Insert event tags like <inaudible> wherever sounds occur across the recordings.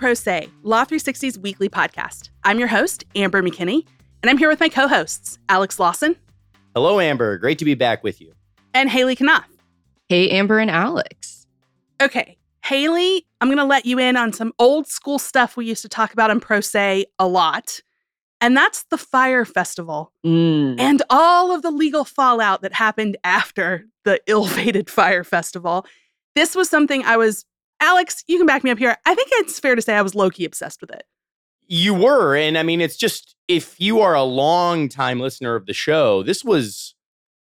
Pro Say, Law 360's weekly podcast. I'm your host, Amber McKinney, and I'm here with my co hosts, Alex Lawson. Hello, Amber. Great to be back with you. And Haley Knopf. Hey, Amber and Alex. Okay, Haley, I'm going to let you in on some old school stuff we used to talk about on Pro Say a lot. And that's the Fyre Festival Mm. and all of the legal fallout that happened after the ill fated Fyre Festival. This was something I was, Alex, you can back me up here. I think it's fair to say I was low key obsessed with it. You were, and I mean, it's just if you are a long time listener of the show, this was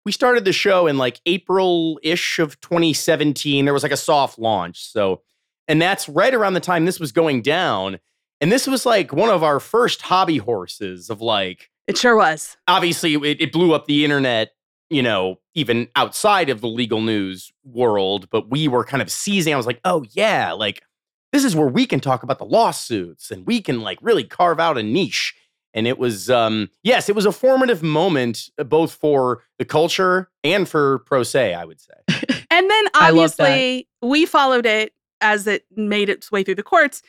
we started the show in like April ish of 2017. There was like a soft launch, so and that's right around the time this was going down. And this was like one of our first hobby horses of like It sure was. obviously it, it blew up the internet, you know, even outside of the legal news world. But we were kind of seizing. I was like, oh yeah, like this is where we can talk about the lawsuits and we can like really carve out a niche. And it was, um, yes, it was a formative moment uh, both for the culture and for Pro Say, I would say. <laughs> And then I love that. obviously we followed it as it made its way through the courts.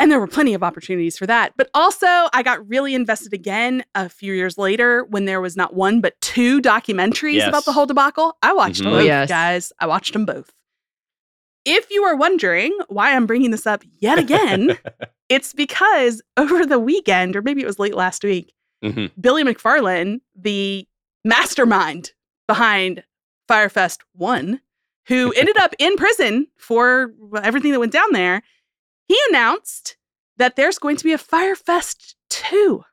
And there were plenty of opportunities for that. But also, I got really invested again a few years later when there was not one, but two documentaries Yes. about the whole debacle. I watched Mhm. them Oh, both, yes. guys. I watched them both. If you are wondering why I'm bringing this up yet again, <laughs> it's because over the weekend, or maybe it was late last week, Mhm. Billy McFarland, the mastermind behind Fyre Fest 1, who ended up in prison for everything that went down there, he announced that there's going to be a Fyre Fest 2.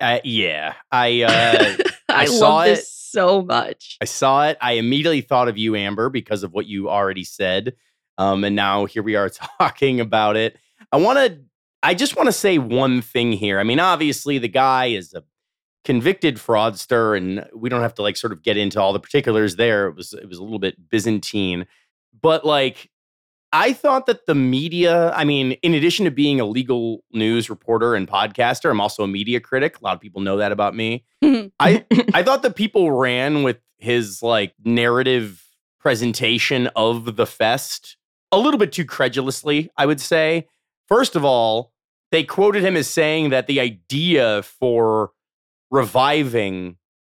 Uh, yeah, I uh, <laughs> I, I saw love it. this so much. I saw it. I immediately thought of you, Amber, because of what you already said. Um, and now here we are <laughs> talking about it. I want to, I just want to say one thing here. I mean, obviously, the guy is a convicted fraudster, and we don't have to like sort of get into all the particulars there. It was, it was a little bit Byzantine, but like, I thought that the media, I mean, in addition to being a legal news reporter and podcaster, I'm also a media critic. A lot of people know that about me. <laughs> I I thought that people ran with his like narrative presentation of the fest a little bit too credulously, I would say. First of all, they quoted him as saying that the idea for reviving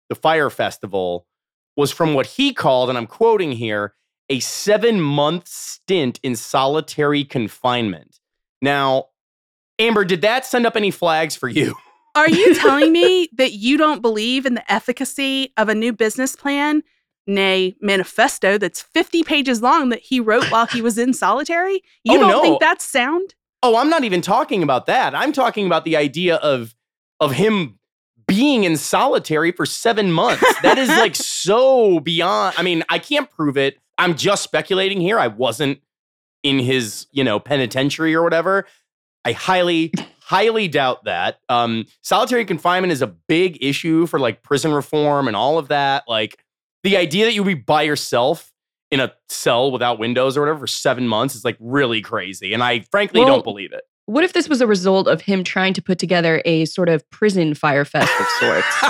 the Fyre Festival was from what he called, and I'm quoting here, a seven month stint in solitary confinement. Now, Amber, did that send up any flags for you? Are you <laughs> telling me that you don't believe in the efficacy of a new business plan, nay, manifesto that's 50 pages long that he wrote while he was in solitary? You Oh, don't no. think that's sound? Oh, I'm not even talking about that. I'm talking about the idea of of him being in solitary for 7 months. That is like <laughs> so beyond. I mean, I can't prove it. I'm just speculating here. I wasn't in his, you know, penitentiary or whatever. I highly <coughs> highly doubt that. Um solitary confinement is a big issue for like prison reform and all of that. Like the idea that you'd be by yourself in a cell without windows or whatever for 7 months is like really crazy and I frankly Well, don't believe it. What if this was a result of him trying to put together a sort of prison fire fest of sorts? <laughs>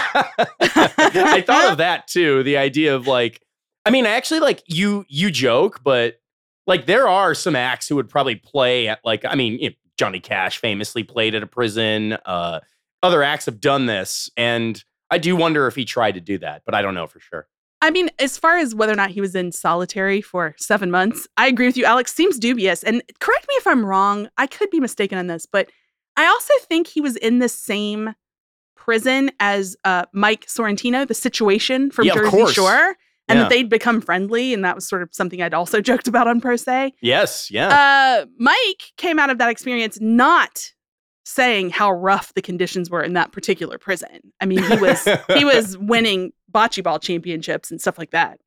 I thought of that too. The idea of like, I mean, I actually, like you you joke, but like there are some acts who would probably play at like, I mean, you know, Johnny Cash famously played at a prison. Uh, other acts have done this, and I do wonder if he tried to do that, but I don't know for sure. I mean, as far as whether or not he was in solitary for seven months, I agree with you. Alex seems dubious. And correct me if I'm wrong. I could be mistaken on this, but I also think he was in the same prison as uh, Mike Sorrentino, the situation from Yeah, of Jersey course. Shore, and Yeah. that they'd become friendly. And that was sort of something I'd also <laughs> joked about on Pro Say. Yes, yeah. Uh, Mike came out of that experience not saying how rough the conditions were in that particular prison. I mean, he was he <laughs> was winning bocce ball championships and stuff like that.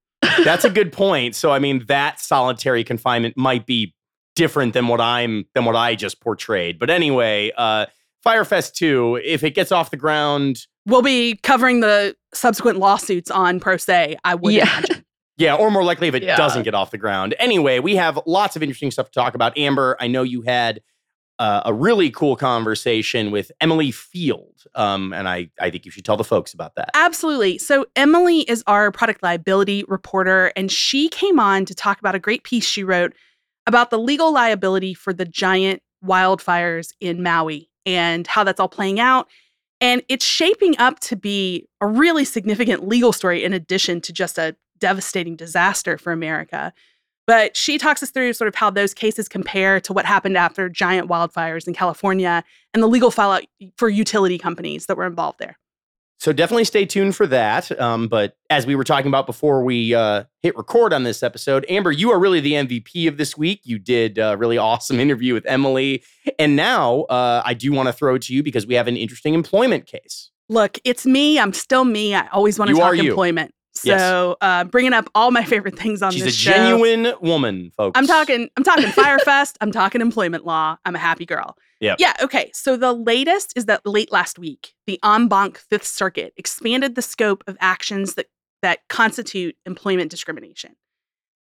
That's a good <laughs> point. So I mean, that solitary confinement might be different than what I'm than what I just portrayed. But anyway, uh Fyre Fest 2, if it gets off the ground, We'll be covering the subsequent lawsuits on Pro Say, I would Yeah. imagine. <laughs> yeah, or more likely if it Yeah. doesn't get off the ground. Anyway, we have lots of interesting stuff to talk about. Amber, I know you had uh, a really cool conversation with Emily Field, um, and I I think you should tell the folks about that. Absolutely. So, Emily is our product liability reporter, and she came on to talk about a great piece she wrote about the legal liability for the giant wildfires in Maui and how that's all playing out. And it's shaping up to be a really significant legal story in addition to just a devastating disaster for America. But she talks us through sort of how those cases compare to what happened after giant wildfires in California and the legal fallout for utility companies that were involved there. So definitely stay tuned for that. Um, but as we were talking about before we uh, hit record on this episode, Amber, you are really the MVP of this week. You did a really <laughs> awesome interview with Emily. And now uh, I do want to throw it to you because we have an interesting employment case. Look, it's me. I'm still me. I always want to You talk employment. Yes. So uh, bringing up all my <laughs> favorite things on She's this a genuine woman, folks. I'm talking. I'm talking Fyre Fest. I'm talking employment law. I'm a happy girl. Yep. Yeah. Okay. So the latest is that late last week, the en banc Fifth Circuit expanded the scope of actions that that constitute employment discrimination.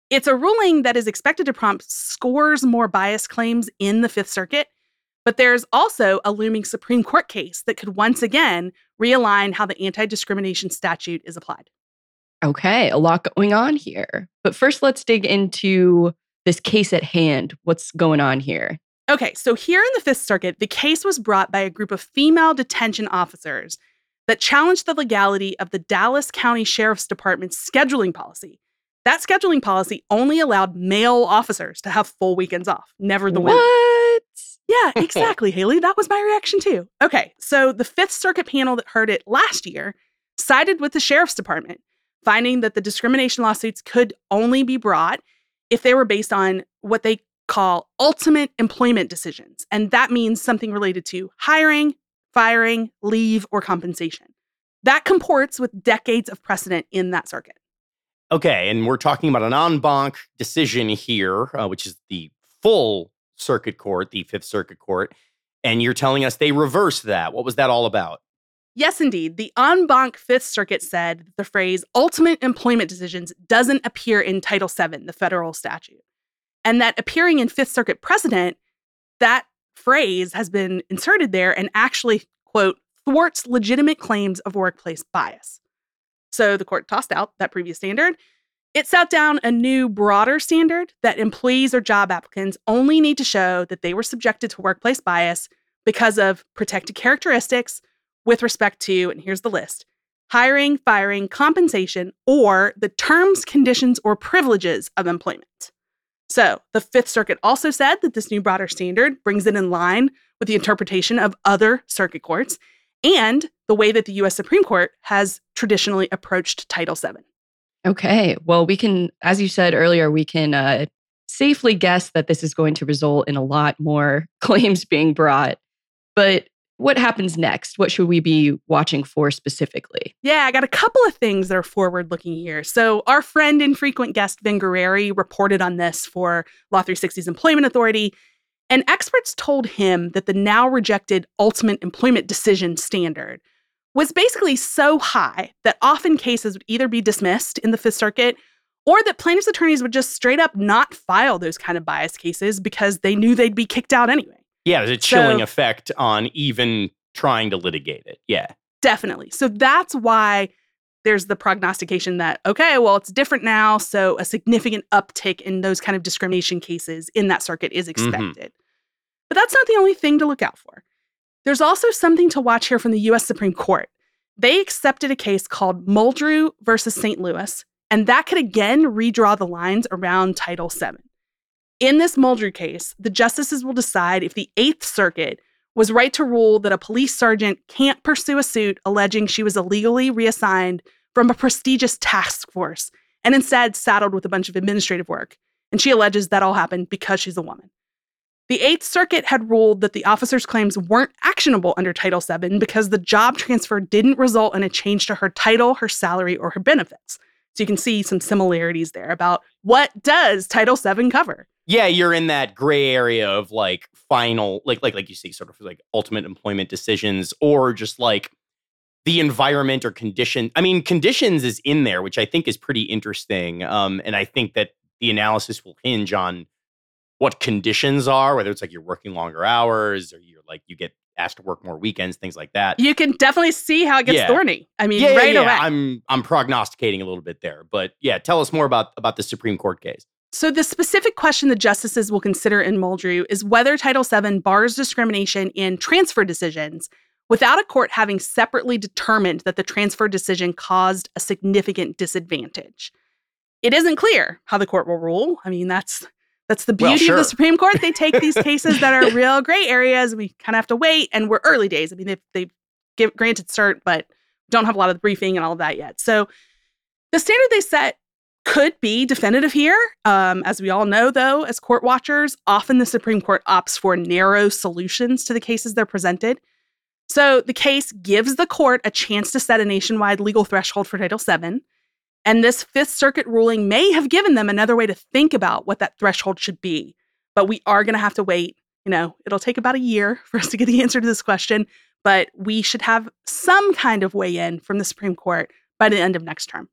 It's a ruling that is expected to prompt scores more bias claims in the Fifth Circuit, but there's also a looming Supreme Court case that could once again realign how the anti-discrimination statute is applied. Okay, a lot going on here. But first, let's dig into this case at hand. What's going on here? Okay, so here in the Fifth Circuit, the case was brought by a group of female detention officers that challenged the legality of the Dallas County Sheriff's Department's scheduling policy. That scheduling policy only allowed male officers to have full weekends off, never the women. what? Yeah, <laughs> exactly, Haley. That was my reaction too. Okay, so the Fifth Circuit panel that heard it last year sided with the Sheriff's Department, finding that the discrimination lawsuits could only be brought if they were based on what they call ultimate employment decisions. And that means something related to hiring, firing, leave, or compensation. That comports with decades of precedent in that circuit. Okay, and we're talking about an en banc decision here, uh, which is the full circuit court, the Fifth Circuit Court. And you're telling us they reversed that. What was that all about? Yes, indeed. The en banc Fifth Circuit said the phrase ultimate employment decisions doesn't appear in Title VII, the federal statute. And that appearing in Fifth Circuit precedent, that phrase has been inserted there and actually, quote, thwarts legitimate claims of workplace bias. So the court tossed out that previous standard. It set down a new, broader standard that employees or job applicants only need to show that they were subjected to workplace bias because of protected characteristics with respect to, and here's the list hiring, firing, compensation, or the terms, conditions, or privileges of employment. So the Fifth Circuit also said that this new broader standard brings it in line with the interpretation of other circuit courts and the way that the US Supreme Court has traditionally approached Title VII. Okay, well, we can, as you said earlier, we can uh, safely guess that this is going to result in a lot more <laughs> claims being brought. But what happens next? What should we be watching for specifically? Yeah, I got a couple of things that are forward looking here. So, our friend and frequent guest Vin Gurrieri reported on this for Law360's Employment Authority, and experts told him that the now rejected ultimate employment decision standard was basically so high that often cases would either be dismissed in the Fifth Circuit or that plaintiffs' attorneys would just straight up not file those kind of bias cases because they knew they'd be kicked out anyway. Yeah, there's a chilling So- effect on even trying to litigate it. Yeah. Definitely. So that's why there's the prognostication that, okay, well, it's different now. So a significant uptick in those kind of discrimination cases in that circuit is mm-hmm. expected. But that's not the only thing to look out for. There's also something to watch here from the US Supreme Court. They accepted a case called Muldrow versus St. Louis, and that could again redraw the lines around Title VII. In this Muldrow case, the justices will decide if the Eighth Circuit was right to rule that a police sergeant can't pursue a suit alleging she was illegally reassigned from a prestigious task force and instead saddled with a bunch of administrative work. And she alleges that all happened because she's a woman. The Eighth Circuit had ruled that the officer's claims weren't actionable under Title VII because the job transfer didn't result in a change to her title, her salary, or her benefits. So you can see some similarities there about what does Title VII cover? Yeah, you're in that gray area of like final, like like like you see, sort of like ultimate employment decisions, or just like the environment or condition. I mean, conditions is in there, which I think is pretty interesting. Um, and I think that the analysis will hinge on what conditions are, whether it's like you're working longer hours or you're like you get asked to work more weekends, things like that. You can definitely see how it gets Yeah. thorny. I mean, yeah, right yeah. away. I'm I'm prognosticating a little bit there, but yeah, tell us more about about the Supreme Court case. So, the specific question the justices will consider in Muldrow is whether Title VII bars discrimination in transfer decisions without a court having separately determined that the transfer decision caused a significant disadvantage. It isn't clear how the court will rule. I mean, that's that's the beauty well, sure. of the Supreme Court. They take these <laughs> cases that are real gray areas. We kind of have to wait, and we're early days. I mean, they've, they've give, granted cert, but don't have a lot of the briefing and all of that yet. So the standard they set could be definitive here. Um, as we all know, though, as court watchers, often the Supreme Court opts for narrow solutions to the cases they're presented. So the case gives the court a chance to set a nationwide legal threshold for Title VII. And this Fifth Circuit ruling may have given them another way to think about what that threshold should be. But we are going to have to wait. You know, it'll take about a year <laughs> for us to get the answer to this question, but we should have some kind of weigh in from the Supreme Court by the end of next term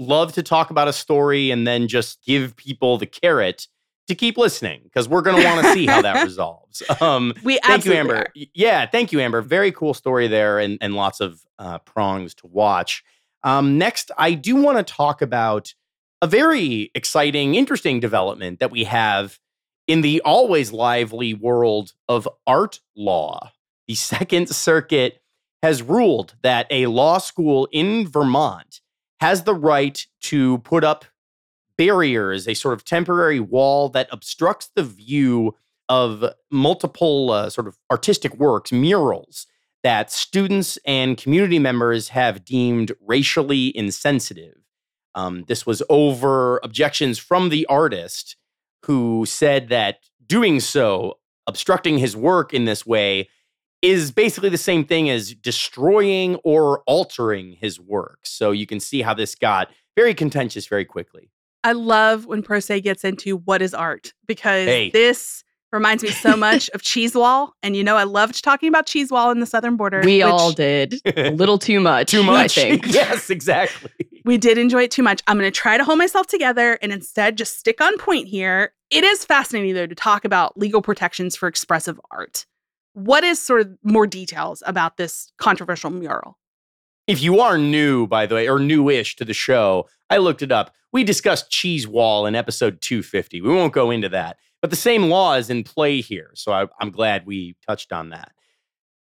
love to talk about a story and then just give people the carrot to keep listening because we're going to want to see how that <laughs> resolves. Um, we thank you, Amber. Are. Yeah, thank you, Amber. Very cool story there, and and lots of uh, prongs to watch. Um, next, I do want to talk about a very exciting, interesting development that we have in the always lively world of art law. The Second Circuit has ruled that a law school in Vermont has the right to put up barriers, a sort of temporary wall that obstructs the view of multiple uh, sort of artistic works, murals that students and community members have deemed racially insensitive. Um, this was over objections from the artist who said that doing so, obstructing his work in this way, is basically the same thing as destroying or altering his work. So you can see how this got very contentious very quickly. I love when Pro Say gets into what is art because hey. this reminds me so much of Cheese Wall. And you know, I loved talking about Cheese Wall in the southern border. We all did. A <laughs> little too much. too much. I think. <laughs> yes, exactly. We did enjoy it too much. I'm going to try to hold myself together and instead just stick on point here. It is fascinating, though, to talk about legal protections for expressive art. What is sort of more details about this controversial mural? If you are new, by the way, or newish to the show, I looked it up. We discussed Cheese Wall in episode 250. We won't go into that, but the same law is in play here. So I, I'm glad we touched on that.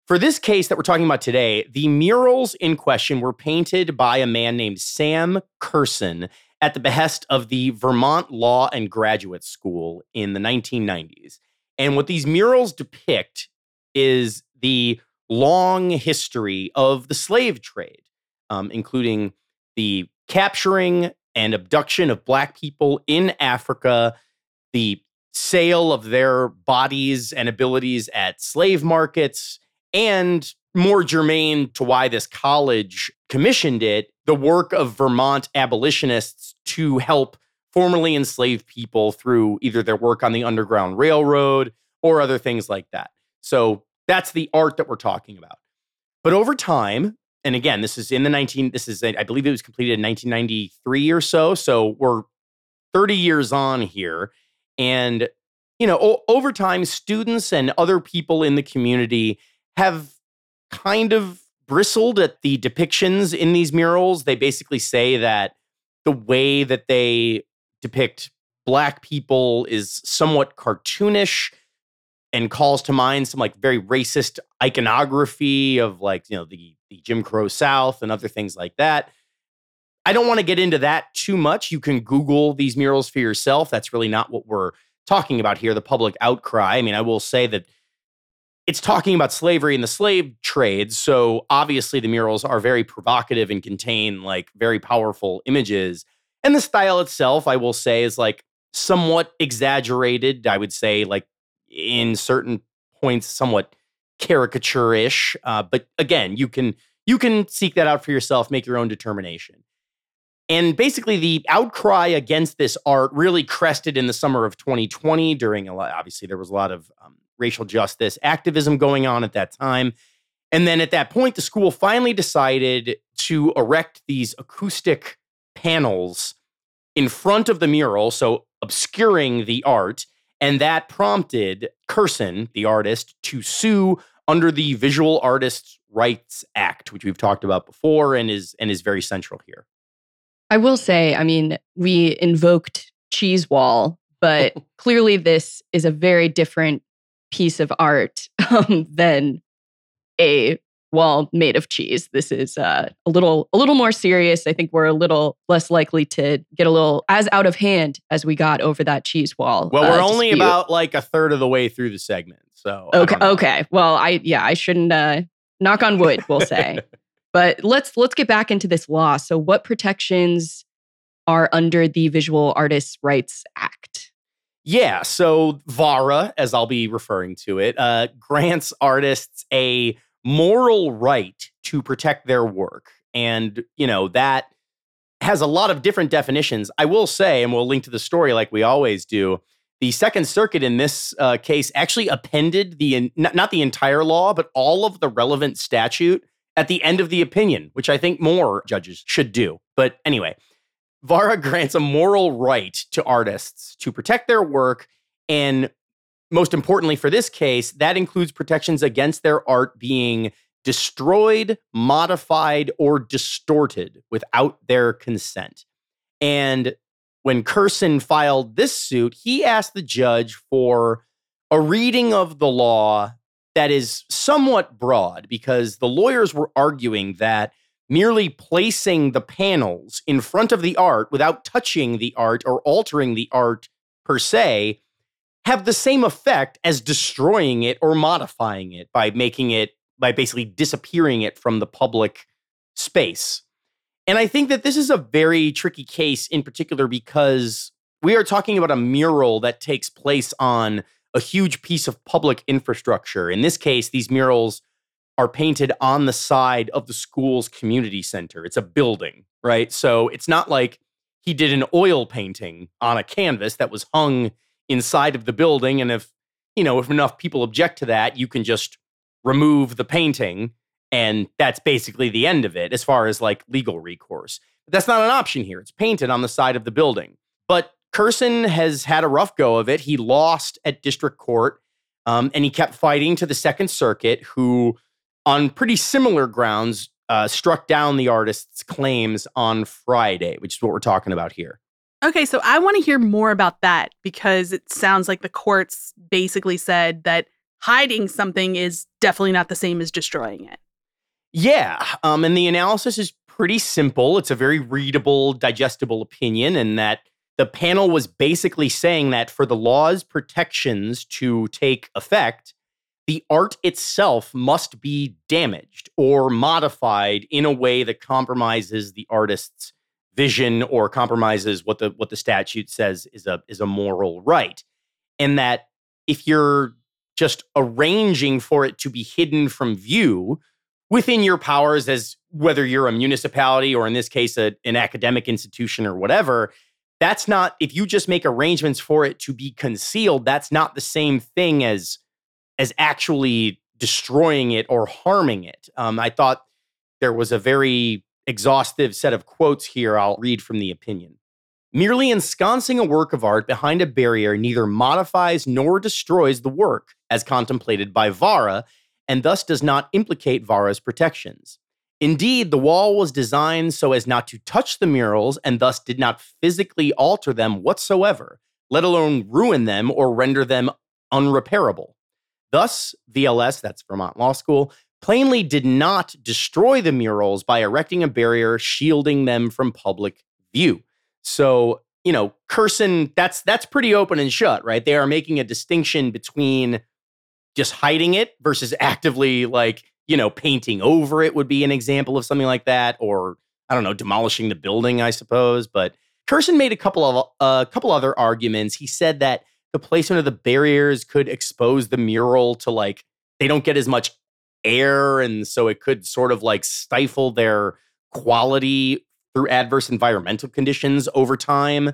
For this case that we're talking about today, the murals in question were painted by a man named Sam Kerson at the behest of the Vermont Law and Graduate School in the 1990s. And what these murals depict is the long history of the slave trade, um, including the capturing and abduction of Black people in Africa, the sale of their bodies and abilities at slave markets, and more germane to why this college commissioned it, the work of Vermont abolitionists to help formerly enslaved people through either their work on the Underground Railroad or other things like that. So that's the art that we're talking about. But over time, and again, this is in the 19, this is, I believe it was completed in 1993 or so. So we're 30 years on here. And, you know, o- over time, students and other people in the community have kind of bristled at the depictions in these murals. They basically say that the way that they depict Black people is somewhat cartoonish and calls to mind some like very racist iconography of like, you know, the, the Jim Crow South and other things like that. I don't want to get into that too much. You can Google these murals for yourself. That's really not what we're talking about here, the public outcry. I mean, I will say that it's talking about slavery and the slave trade. So obviously, the murals are very provocative and contain like very powerful images. And the style itself, I will say, is like somewhat exaggerated. I would say, like in certain points somewhat caricature-ish. Uh, but again, you can you can seek that out for yourself, make your own determination. And basically, the outcry against this art really crested in the summer of 2020 during a lot, obviously, there was a lot of um, racial justice activism going on at that time. And then at that point, the school finally decided to erect these acoustic panels in front of the mural, so obscuring the art. And that prompted Kerson, the artist, to sue under the Visual Artists' Rights Act, which we've talked about before and is and is very central here. I will say, I mean, we invoked cheese wall, but <laughs> clearly this is a very different piece of art <laughs> um, than a wall made of cheese. This is uh, a little a little more serious. I think we're a little less likely to get a little as out of hand as we got over that cheese wall. Well, uh, we're only dispute. about like a third of the way through the segment, so okay. Okay. Well, I yeah, I shouldn't uh, knock on wood. We'll say, <laughs> but let's let's get back into this law. So, what protections are under the Visual Artists' Rights Act? Yeah, so VARA, as I'll be referring to it, uh, grants artists a moral right to protect their work. And, you know, that has a lot of different definitions. I will say, and we'll link to the story like we always do, the Second Circuit in this uh, case actually appended the, not the entire law, but all of the relevant statute at the end of the opinion, which I think more judges should do. But anyway, VARA grants a moral right to artists to protect their work. And most importantly, for this case, that includes protections against their art being destroyed, modified, or distorted without their consent. And when Kerson filed this suit, he asked the judge for a reading of the law that is somewhat broad because the lawyers were arguing that merely placing the panels in front of the art without touching the art or altering the art per se have the same effect as destroying it or modifying it by making it by basically disappearing it from the public space. And I think that this is a very tricky case in particular because we are talking about a mural that takes place on a huge piece of public infrastructure. In this case, these murals are painted on the side of the school's community center. It's a building, right? So it's not like he did an oil painting on a canvas that was hung inside of the building. And if, you know, if enough people object to that, you can just remove the painting. And that's basically the end of it as far as like legal recourse. But that's not an option here. It's painted on the side of the building. But Kerson has had a rough go of it. He lost at district court um, and he kept fighting to the Second Circuit, who on pretty similar grounds, uh, struck down the artist's claims on Friday, which is what we're talking about here. Okay, so I want to hear more about that because it sounds like the courts basically said that hiding something is definitely not the same as destroying it. Yeah, um, and the analysis is pretty simple. It's a very readable, digestible opinion, and that the panel was basically saying that for the law's protections to take effect, the art itself must be damaged or modified in a way that compromises the artist's vision or compromises what the what the statute says is a is a moral right. And that if you're just arranging for it to be hidden from view within your powers as whether you're a municipality or in this case a, an academic institution or whatever that's not if you just make arrangements for it to be concealed that's not the same thing as as actually destroying it or harming it. Um, I thought there was a very exhaustive set of quotes here. I'll read from the opinion. Merely ensconcing a work of art behind a barrier neither modifies nor destroys the work, as contemplated by VARA, and thus does not implicate VARA's protections. Indeed, the wall was designed so as not to touch the murals and thus did not physically alter them whatsoever, let alone ruin them or render them unrepairable. Thus, VLS, that's Vermont Law School, plainly did not destroy the murals by erecting a barrier shielding them from public view. So, you know, Kerson, that's that's pretty open and shut, right? They are making a distinction between just hiding it versus <laughs> actively like, you know, painting over it would be an example of something like that or I don't know, demolishing the building, I suppose, but Kerson made a couple of a uh, couple other arguments. He said that the placement of the barriers could expose the mural to like they don't get as much air and so it could sort of like stifle their quality through adverse environmental conditions over time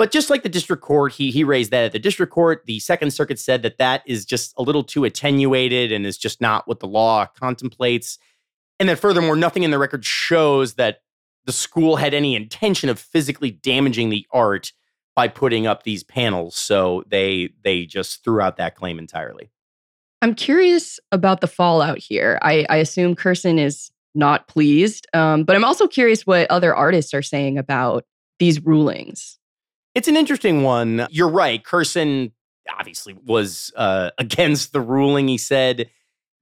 but just like the district court he he raised that at the district court the second circuit said that that is just a little too attenuated and is just not what the law contemplates and then furthermore nothing in the record shows that the school had any intention of physically damaging the art by putting up these panels. So they they just threw out that claim entirely. I'm curious about the fallout here. I, I assume Kerson is not pleased, um, but I'm also curious what other artists are saying about these rulings. It's an interesting one. You're right. Kerson obviously was uh, <laughs> against the ruling. He said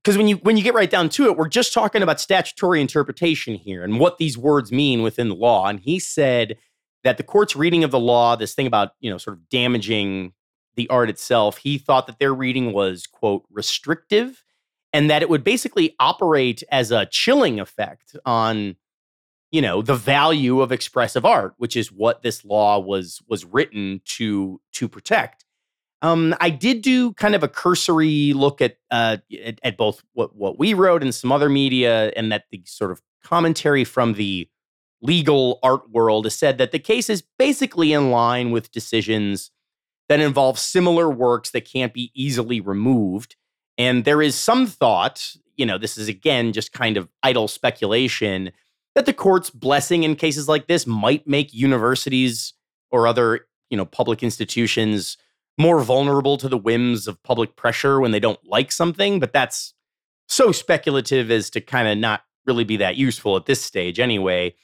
because when you when you get right down to it, we're just talking about statutory interpretation here and what these words mean within the law. And he said that the court's reading of the law, this thing about you know sort of damaging the art itself, he thought that their reading was quote restrictive, and that it would basically operate as a chilling effect on you know the value of expressive art, which is what this law was was written to to protect. Um, I did do kind of a cursory look at, uh, at, at both what what we wrote and some other media, and that the sort of commentary from the legal art world has said that the case is basically in line with decisions that involve similar works that can't be easily removed. And there is some thought, you know, this is again just kind of idle speculation, that the court's blessing in cases like this might make universities or other, you know, public institutions more vulnerable to the whims of public pressure when they don't like something, but that's so speculative as to kind of not really be that useful at this stage anyway.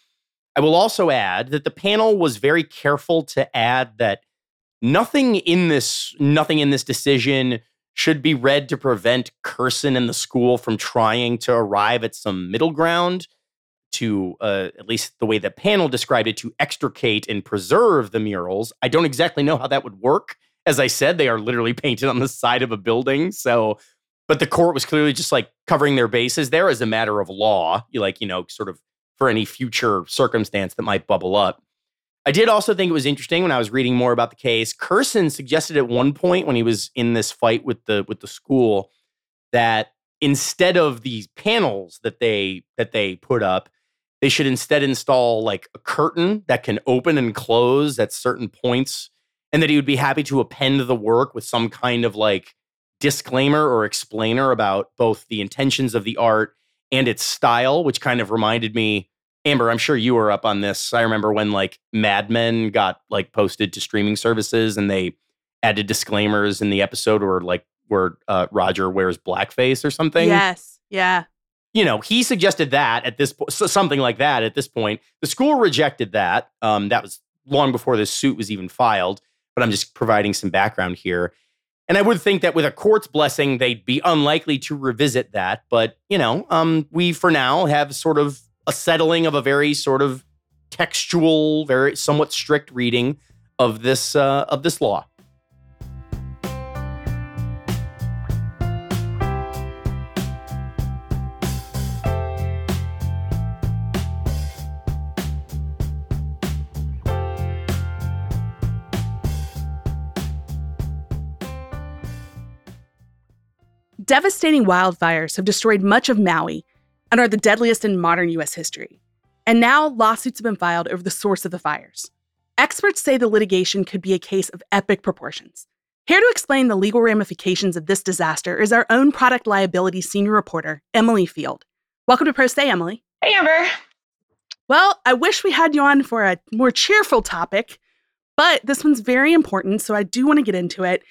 I will also add that the panel was very careful to add that nothing in this nothing in this decision should be read to prevent Kerson and the school from trying to arrive at some middle ground to uh, at least the way the panel described it to extricate and preserve the murals. I don't exactly know how that would work as I said, they are literally <laughs> painted on the side of a building. So, but the court was clearly just like covering their bases there as a matter of law, you like, you know, sort of for any future circumstance that might bubble up. I did also think it was interesting when I was reading more about the case. Kerson suggested at one point when he was in this fight with the with the school that instead of these panels that they that they put up, they should instead install like a curtain that can open and close at certain points and that he would be happy to append the work with some kind of like disclaimer or explainer about both the intentions of the art and its style, which kind of reminded me. Amber, I'm sure you were up on this. I remember when like Mad Men got like posted to streaming services and they added disclaimers in the episode where like where uh, Roger wears blackface or something. Yes. Yeah. You know, he suggested that at this something like that at this point. The school rejected that. Um, that was long before this suit was even filed but I'm just providing some background here. And I would think that with a court's blessing, they'd be unlikely to revisit that. But, you know, um, we for now have sort of a settling of a very sort of textual, very somewhat strict reading of this uh, of this law. Devastating wildfires have destroyed much of Maui and are the deadliest in modern U.S. history. And now lawsuits have been filed over the source of the fires. Experts say the litigation could be a case of epic proportions. Here to explain the legal ramifications of this disaster is our own product liability senior reporter, Emily Field. Welcome to Pro Say, Emily. Hey, Amber. Well, I wish we had you on for a more cheerful topic, but this one's very important, so I do want to get into it.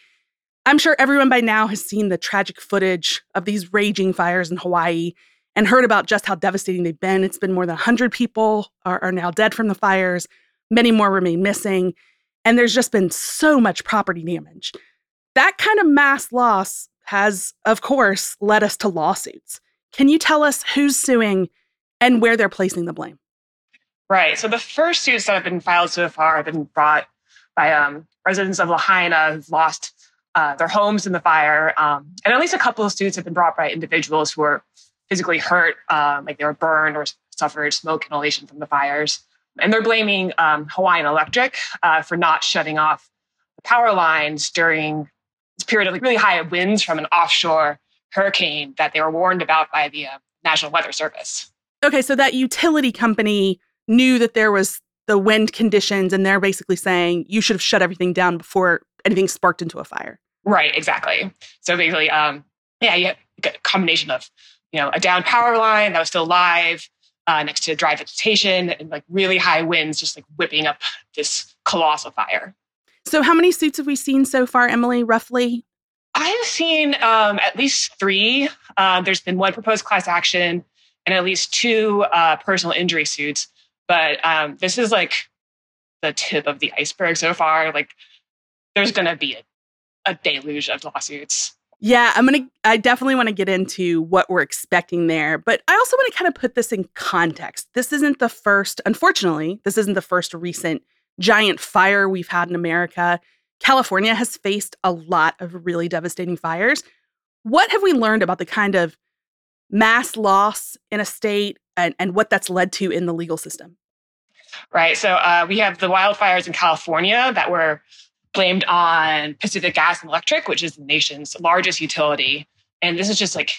I'm sure everyone by now has seen the tragic footage of these raging fires in Hawaii and heard about just how devastating they've been. It's been more than 100 people are, are now dead from the fires, many more remain missing, and there's just been so much property damage. That kind of mass loss has, of course, led us to lawsuits. Can you tell us who's suing and where they're placing the blame? Right. So the first suits that have been filed so far have been brought by um, residents of Lahaina who've lost uh, their homes in the fire. Um, and at least a couple of students have been brought by individuals who were physically hurt, um, like they were burned or suffered smoke inhalation from the fires. And they're blaming um, Hawaiian Electric uh, for not shutting off the power lines during this period of like really high winds from an offshore hurricane that they were warned about by the uh, National Weather Service. Okay, so that utility company knew that there was the wind conditions, and they're basically saying you should have shut everything down before anything sparked into a fire. Right, exactly. So basically, um, yeah, you have a combination of, you know, a down power line that was still live uh, next to dry vegetation and like really high winds just like whipping up this colossal fire. So how many suits have we seen so far, Emily, roughly? I've seen um, at least three. Uh, there's been one proposed class action and at least two uh, personal injury suits. But um, this is like the tip of the iceberg so far. Like, there's going to be a, a deluge of lawsuits. Yeah, I'm going to, I definitely want to get into what we're expecting there. But I also want to kind of put this in context. This isn't the first, unfortunately, this isn't the first recent giant fire we've had in America. California has faced a lot of really devastating fires. What have we learned about the kind of mass loss in a state and, and what that's led to in the legal system? Right. So uh, we have the wildfires in California that were blamed on Pacific Gas and Electric, which is the nation's largest utility. And this is just like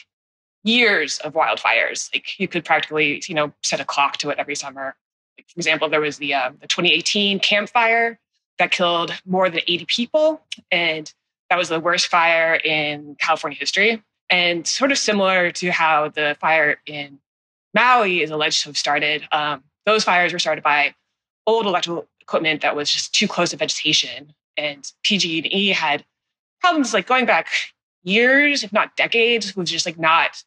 years of wildfires. Like you could practically, you know, set a clock to it every summer. Like, for example, there was the, uh, the 2018 Camp Fire that killed more than 80 people. And that was the worst fire in California history. And sort of similar to how the fire in Maui is alleged to have started, um, those fires were started by old electrical equipment that was just too close to vegetation and PG&E had problems like going back years, if not decades, with just like not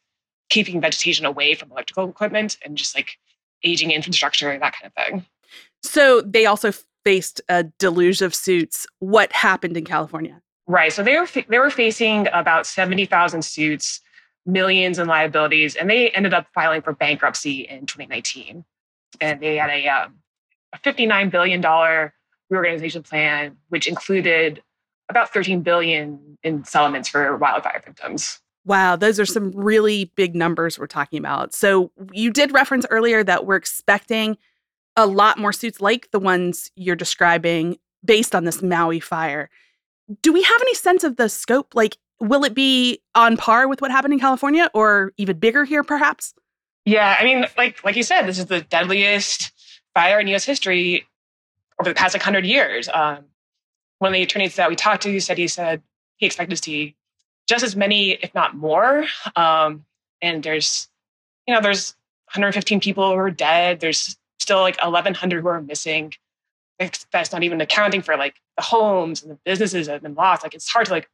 keeping vegetation away from electrical equipment and just like aging infrastructure, and that kind of thing. So they also faced a deluge of suits. What happened in California? Right. So they were they were facing about seventy thousand suits, millions in liabilities, and they ended up filing for bankruptcy in 2019. And they had a, um, a 59 billion dollar reorganization plan, which included about 13 billion in settlements for wildfire victims. Wow, those are some really big numbers we're talking about. So you did reference earlier that we're expecting a lot more suits like the ones you're describing based on this Maui fire. Do we have any sense of the scope? Like, will it be on par with what happened in California or even bigger here, perhaps? Yeah, I mean, like like you said, this is the deadliest fire in U.S. history over the past like hundred years. Um, one of the attorneys that we talked to said he said he expected to see just as many, if not more. Um, and there's, you know, there's 115 people who are dead. There's still like 1,100 who are missing. That's not even accounting for like the homes and the businesses that have been lost. Like it's hard to like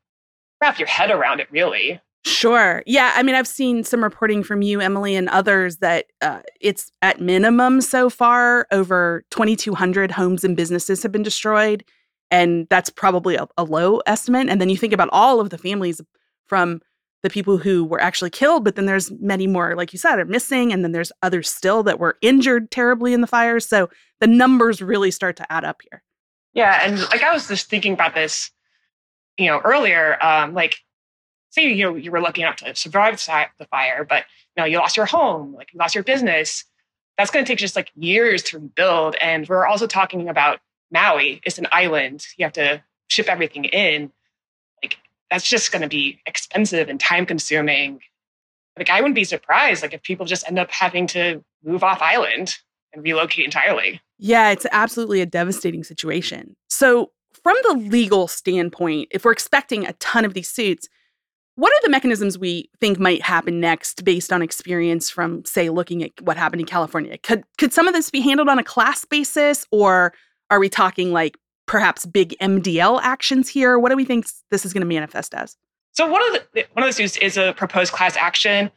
wrap your head around it, really. Sure. Yeah. I mean, I've seen some reporting from you, Emily, and others that uh, it's at minimum so far over 2,200 homes and businesses have been destroyed. And that's probably a, a, low estimate. And then you think about all of the families from the people who were actually killed, but then there's many more, like you said, are missing. And then there's others still that were injured terribly in the fires. So the numbers really start to add up here. Yeah. And like I was just thinking about this, you know, earlier, um, like say you you were lucky enough to survive the fire, but you know you lost your home, like you lost your business. That's going to take just like years to rebuild. And we're also talking about Maui. It's an island. You have to ship everything in. Like that's just going to be expensive and time consuming. Like I wouldn't be surprised like if people just end up having to move off island and relocate entirely. Yeah, it's absolutely a devastating situation. So, from the legal standpoint, if we're expecting a ton of these suits, what are the mechanisms we think might happen next based on experience from, say, looking at what happened in California? Could could some of this be handled on a class basis, or are we talking like perhaps big MDL actions here? What do we think this is going to manifest as? So one of the one of the suits is a proposed class action.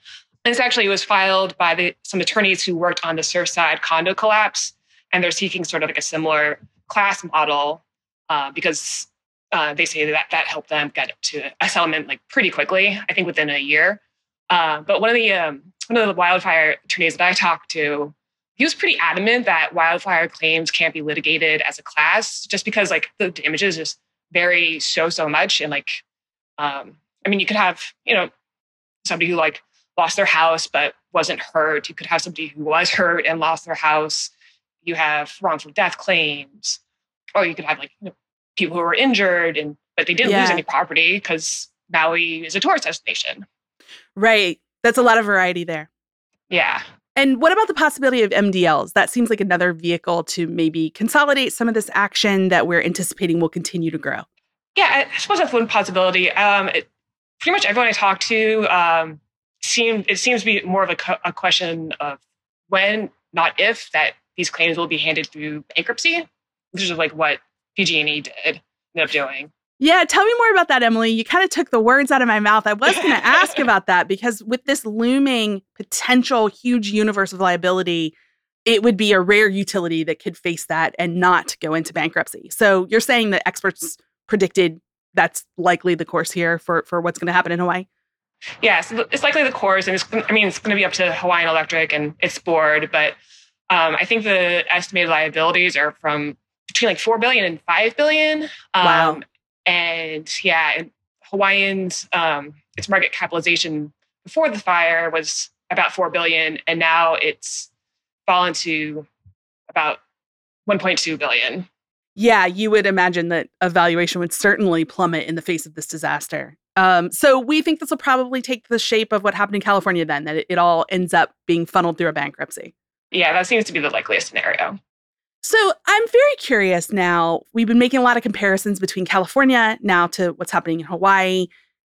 This actually was filed by the, some attorneys who worked on the Surfside condo collapse, and they're seeking sort of like a similar class model uh, because uh, they say that that helped them get to a settlement like pretty quickly. I think within a year. Uh, but one of the um, one of the wildfire attorneys that I talked to, he was pretty adamant that wildfire claims can't be litigated as a class, just because like the damages just vary so so much. And like, um, I mean, you could have you know somebody who like lost their house but wasn't hurt. You could have somebody who was hurt and lost their house. You have wrongful death claims, or you could have like you know, people who were injured and but they didn't yeah. lose any property because Maui is a tourist destination. Right. That's a lot of variety there. Yeah. And what about the possibility of MDLs? That seems like another vehicle to maybe consolidate some of this action that we're anticipating will continue to grow. Yeah, I suppose that's one possibility. Um, it, pretty much everyone I talked to um, seemed it seems to be more of a, co- a question of when, not if, that these claims will be handed through bankruptcy, which is like what PG&E did end up doing. Yeah, tell me more about that, Emily. You kind of took the words out of my mouth. I was going <laughs> to ask about that because with this looming potential huge universe of liability, it would be a rare utility that could face that and not go into bankruptcy. So you're saying that experts predicted that's likely the course here for for what's going to happen in Hawaii? Yes, it's likely the course, and it's, I mean it's going to be up to Hawaiian Electric and its board, but um, I think the estimated liabilities are from between like four billion and five billion. Um, Wow. And yeah, and Hawaiian's um, its market capitalization before the fire was about four billion, and now it's fallen to about 1.2 billion. Yeah, you would imagine that a valuation would certainly plummet in the face of this disaster. Um, so we think this will probably take the shape of what happened in California then, that it, it all ends up being funneled through a bankruptcy. Yeah, that seems to be the likeliest scenario. So I'm very curious now. We've been making a lot of comparisons between California now to what's happening in Hawaii.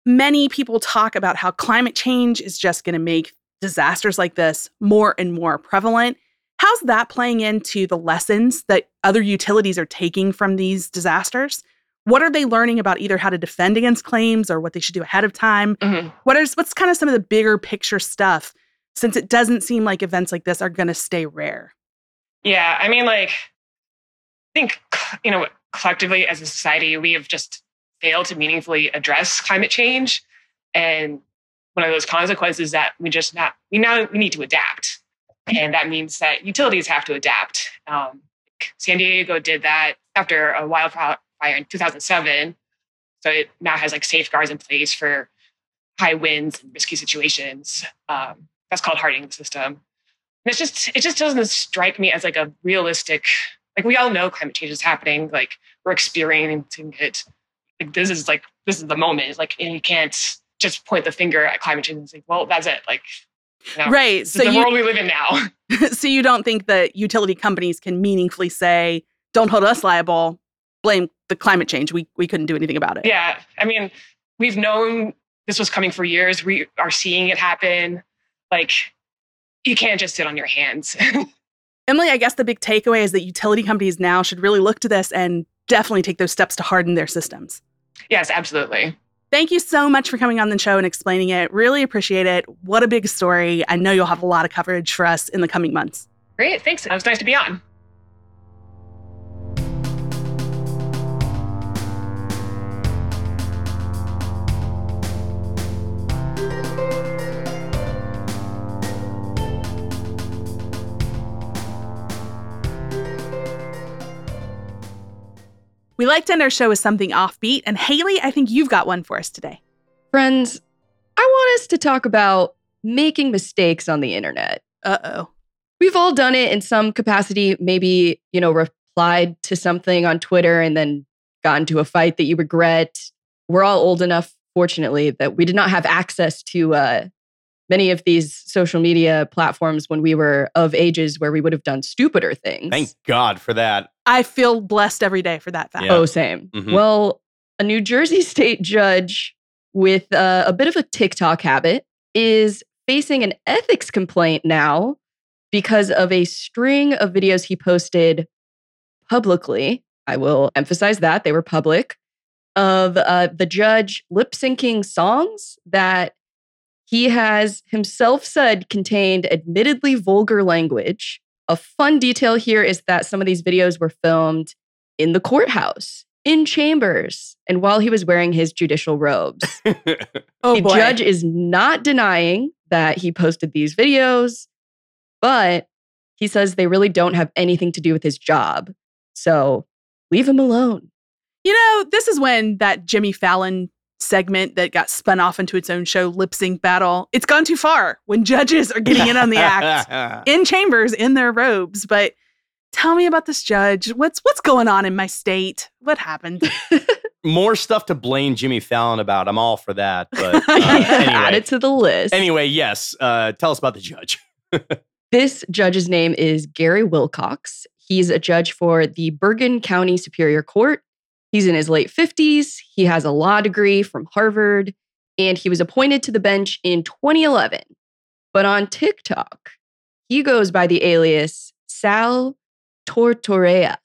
Many people talk about how climate change is just going to make disasters like this more and more prevalent. How's that playing into the lessons that other utilities are taking from these disasters? What are they learning about either how to defend against claims or what they should do ahead of time? Mhm. What is what's kind of some of the bigger picture stuff since it doesn't seem like events like this are going to stay rare? Yeah, I mean, like, I think, you know, collectively as a society, we have just failed to meaningfully address climate change. And one of those consequences that we just not, we now we need to adapt. And that means that utilities have to adapt. Um, San Diego did that after a wildfire in 2007. So it now has like safeguards in place for high winds and risky situations. Um, that's called hardening the system. And it's just it just doesn't strike me as like a realistic like we all know climate change is happening like we're experiencing it like this is like this is the moment it's like and you can't just point the finger at climate change and say well that's it like you know, Right. So the you world we live in now <laughs> <laughs> so you don't think that utility companies can meaningfully say, "Don't hold us liable, blame the climate change. We we couldn't do anything about it." yeah i mean we've known this was coming for years we are seeing it happen like you can't just sit on your hands <laughs> Emily, I guess the big takeaway is that utility companies now should really look to this and definitely take those steps to harden their systems. yes absolutely Thank you so much for coming on the show and explaining it. Really appreciate it. What a big story. I know you'll have a lot of coverage for us in the coming months. great thanks it was nice to be on We like to end our show with something offbeat, and Haley, I think you've got one for us today. Friends, I want us to talk about making mistakes on the internet. Uh oh. We've all done it in some capacity, maybe, you know, replied to something on Twitter and then got into a fight that you regret. We're all old enough, fortunately, that we did not have access to uh, many of these social media platforms when we were of ages where we would have done stupider things. Thank God for that. I feel blessed every day for that fact. Yeah. Oh, same. Mhm. Well, a New Jersey <laughs> state judge with uh, a bit of a TikTok habit is facing an ethics complaint now because of a string of videos he posted publicly. I will emphasize that they were public of uh, the judge lip syncing songs that he has himself said contained admittedly vulgar language. A fun detail here is that some of these videos were filmed in the courthouse, in chambers, and while he was wearing his judicial robes. <laughs> Oh the boy. judge is not denying that he posted these videos, but he says they really don't have anything to do with his job. So leave him alone. You know, this is when that Jimmy Fallon segment that got spun off into its own show, Lip Sync Battle, it's gone too far when judges are getting in on the act <laughs> in chambers in their robes. But tell me about this judge. What's what's going on in my state? What happened? <laughs> More stuff to blame Jimmy Fallon about. I'm all for that. But <laughs> uh, Add it to the list. anyway, yes. Uh, tell us about the judge. This judge's name is Gary Wilcox. He's a judge for the Bergen County Superior Court. He's in his late 50s. He has a law degree from Harvard, and he was appointed to the bench in 2011. But on TikTok, he goes by the alias Sal Tortorea.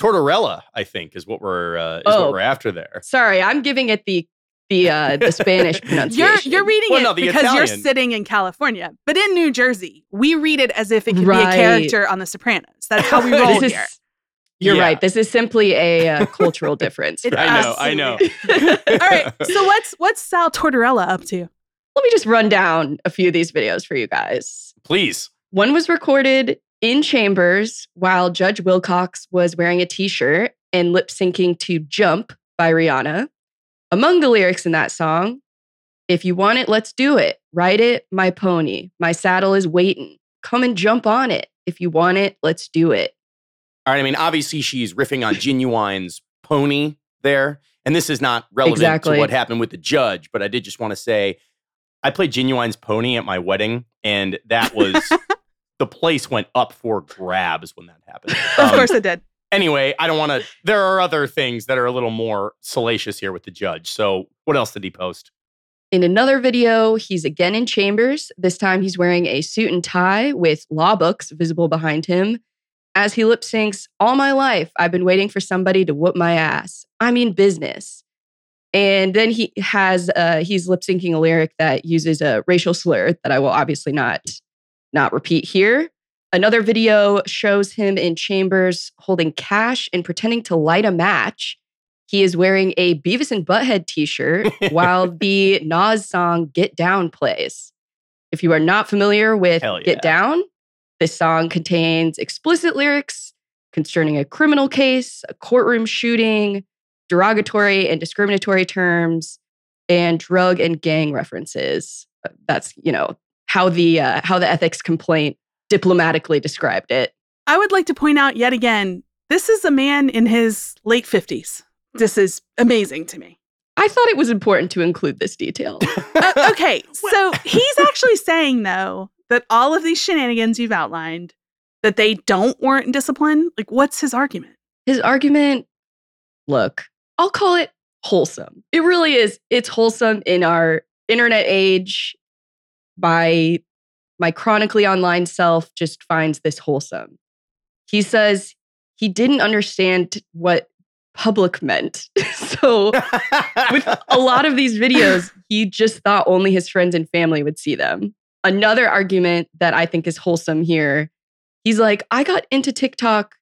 Tortorella, I think, is what we're uh, is Oh. what we're after there. Sorry, I'm giving it the the uh, <laughs> the Spanish You're pronunciation. you're reading Well, it no, the because you're sitting in California, but in New Jersey, we read it as if it could Right. be a character on The Sopranos. That's how we <laughs> roll this here. is, you're Yeah. right. This is simply a uh, <laughs> cultural difference. I us. know, I know. <laughs> All right, <laughs> so what's what's Sal Tortorella up to? Let me just run down a few of these videos for you guys. Please. One was recorded in chambers while Judge Wilcox was wearing a t shirt and lip syncing to Jump by Rihanna. Among the lyrics in that song, if you want it, let's do it. Ride it, my pony. My saddle is waiting. Come and jump on it. If you want it, let's do it. All right. I mean, obviously, she's riffing on Ginuwine's pony there. And this is not relevant Exactly. to what happened with the judge, but I did just want to say I played Ginuwine's pony at my wedding, and that was <laughs> the place went up for grabs when that happened. Of Um, course it did. Anyway, I don't want to. There are other things that are a little more salacious here with the judge. So, what else did he post? In another video, he's again in chambers. This time he's wearing a suit and tie with law books visible behind him. As he lip syncs, All my life, I've been waiting for somebody to whoop my ass. I mean, business. And then he has, uh, he's lip syncing a lyric that uses a racial slur that I will obviously not, not repeat here. Another video shows him in chambers holding cash and pretending to light a match. He is wearing a Beavis and Butthead t shirt <laughs> while the Nas song Get Down plays. If you are not familiar with yeah. Get Down, this song contains explicit lyrics concerning a criminal case, a courtroom shooting, derogatory and discriminatory terms, and drug and gang references. Uh, That's, you know, how the uh, how the ethics complaint diplomatically described it. I would like to point out yet again, this is a man in his late 50s. This is amazing to me. I thought it was important to include this detail. <laughs> Uh, okay, <laughs> so he's actually saying though that all of these shenanigans you've outlined that they don't warrant discipline. Like, what's his argument? his argument look i'll call it wholesome it really is it's wholesome in our internet age my my chronically online self just finds this wholesome he says he didn't understand what public meant <laughs> so with a lot of these <laughs> videos, he just thought only his friends and family would see them. Another argument that I think is wholesome here, he's like, I got into TikTok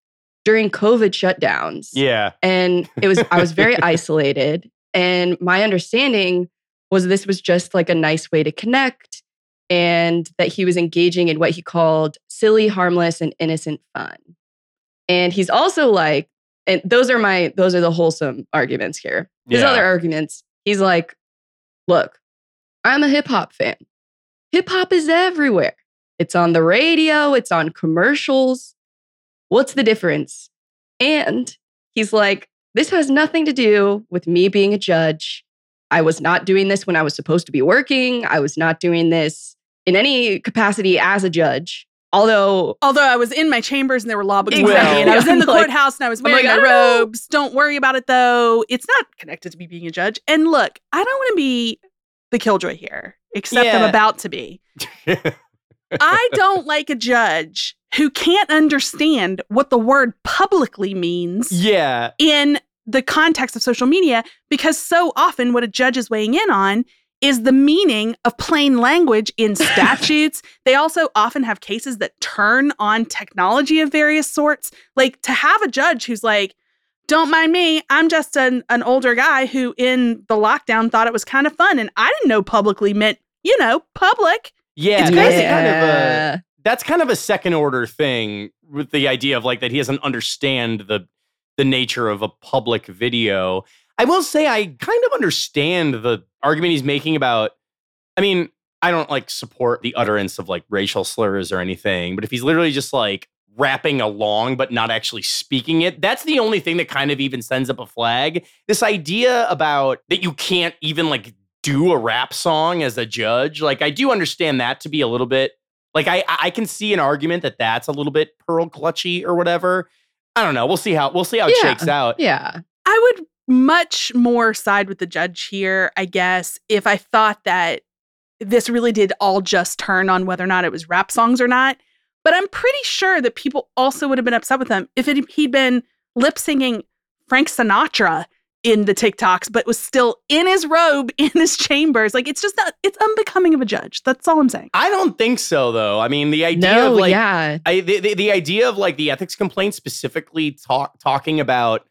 during COVID shutdowns. yeah. And it was, I was very <laughs> isolated. And my understanding was this was just like a nice way to connect and that he was engaging in what he called silly, harmless, and innocent fun. And he's also like, and those are my, those are the wholesome arguments here. His Yeah. other arguments, he's like, look, I'm a hip hop fan. Hip hop is everywhere. It's on the radio, it's on commercials. What's the difference? And he's like, this has nothing to do with me being a judge. I was not doing this when I was supposed to be working. I was not doing this in any capacity as a judge. Although, Although I was in my chambers and there were law books Exactly. and I was in <laughs> the like- courthouse and I was wearing like, my know. robes. Don't worry about it though. It's not connected to me being a judge. And look, I don't want to be the killjoy here, except I'm about to be. I <laughs> don't like a judge who can't understand what the word publicly means yeah. in the context of social media because so often what a judge is weighing in on is the meaning of plain language in <laughs> statutes. they also often have cases that turn on technology of various sorts. Like to have a judge who's like, don't mind me, I'm just an, an older guy who in the lockdown thought it was kind of fun. And I didn't know publicly meant, you know, public. Yeah. It's that's crazy. kind of a that's kind of a second order thing with the idea of like that he doesn't understand the the nature of a public video. I will say I kind of understand the argument he's making about I mean, I don't like support the utterance of like racial slurs or anything, but if he's literally just like rapping along but not actually speaking it, that's the only thing that kind of even sends up a flag. This idea about that you can't even like do a rap song as a judge, like I do understand that to be a little bit like I I can see an argument that that's a little bit pearl clutchy or whatever. I don't know. We'll see how we'll see how it Yeah. shakes out. yeah. I would much more side with the judge here, I guess, if I thought that this really did all just turn on whether or not it was rap songs or not. But I'm pretty sure that people also would have been upset with him if it, he'd been lip singing Frank Sinatra in the TikToks, but was still in his robe <laughs> in his chambers. Like it's just not, it's unbecoming of a judge. That's all I'm saying. I don't think so, though. I mean, the idea no, of like, yeah. I, the, the, the idea of like the ethics complaint specifically talk, talking about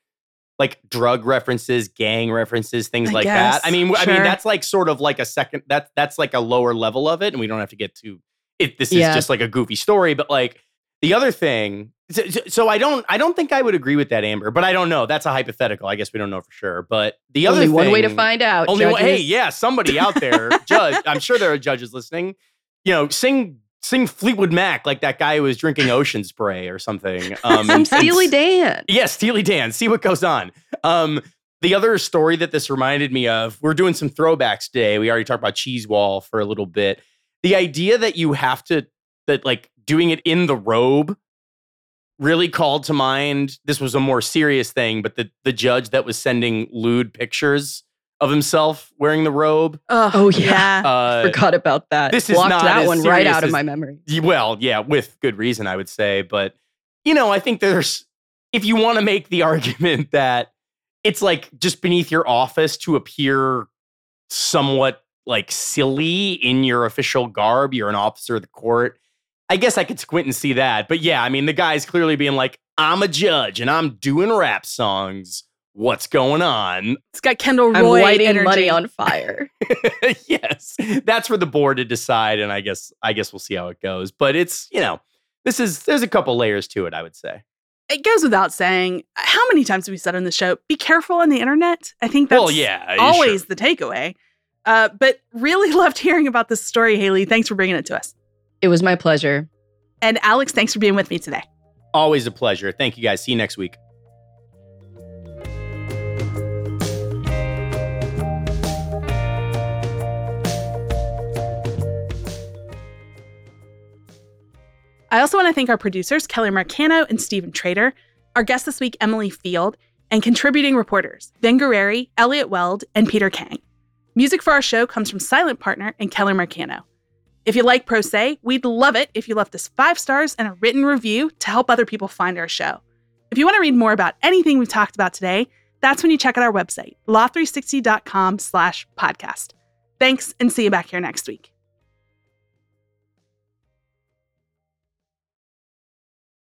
like drug references, gang references, things I like guess, that. I mean, I mean that's like sort of like a second. That's that's like a lower level of it, and we don't have to get to it. This is just like a goofy story, but like the other thing. So, so I don't I don't think I would agree with that, Amber. But I don't know. That's a hypothetical. I guess we don't know for sure. But the other Only one way to find out. only one, hey, yeah, somebody out there, <laughs> judge. I'm sure there are judges listening. You know, sing sing Fleetwood Mac like that guy who was drinking ocean spray or something. <laughs> Um, Some Steely Dan. Yeah, Steely Dan. See what goes on. Um, the other story that this reminded me of, we're doing some throwbacks today. We already talked about Cheese Wall for a little bit. The idea that you have to that like doing it in the robe really called to mind. This was a more serious thing, but the the judge that was sending lewd pictures of himself wearing the robe. Ugh, Oh, yeah. <laughs> Uh, Forgot about that. this is Blocked not that one right out of as- my memory. Well, yeah, with good reason, I would say. But, you know, I think there's, if you want to make the <laughs> argument that it's like just beneath your office to appear somewhat like silly in your official garb, you're an officer of the court. I guess I could squint and see that. But yeah, I mean, the guy's clearly being like, I'm a judge and I'm doing rap songs. What's going on? It's got Kendall I'm Roy lighting energy. money on fire. <laughs> <laughs> yes, that's for the board to decide, and I guess I guess we'll see how it goes. But it's you know, this is there's a couple layers to it. I would say. It goes without saying. How many times have we said on the show, be careful on the internet? I think that's well, yeah, always sure. the takeaway. Uh, but really <laughs> loved hearing about this story, Haley. Thanks for bringing it to us. It was my pleasure. And Alex, thanks for being with me today. always a pleasure. Thank you guys. See you next week. I also want to thank our producers, Kelly Marcano and Stephen Trader, our guest this week, Emily Field, and contributing reporters, Vin Gurrieri, Elliot Weld, and Peter Kang. Music for our show comes from Silent Partner and Keller Marcano. If you like Pro Say, we'd love it if you left us five stars and a written review to help other people find our show. If you want to read more about anything we've talked about today, that's when you check out our website, law360.com slash podcast. Thanks, and see you back here next week.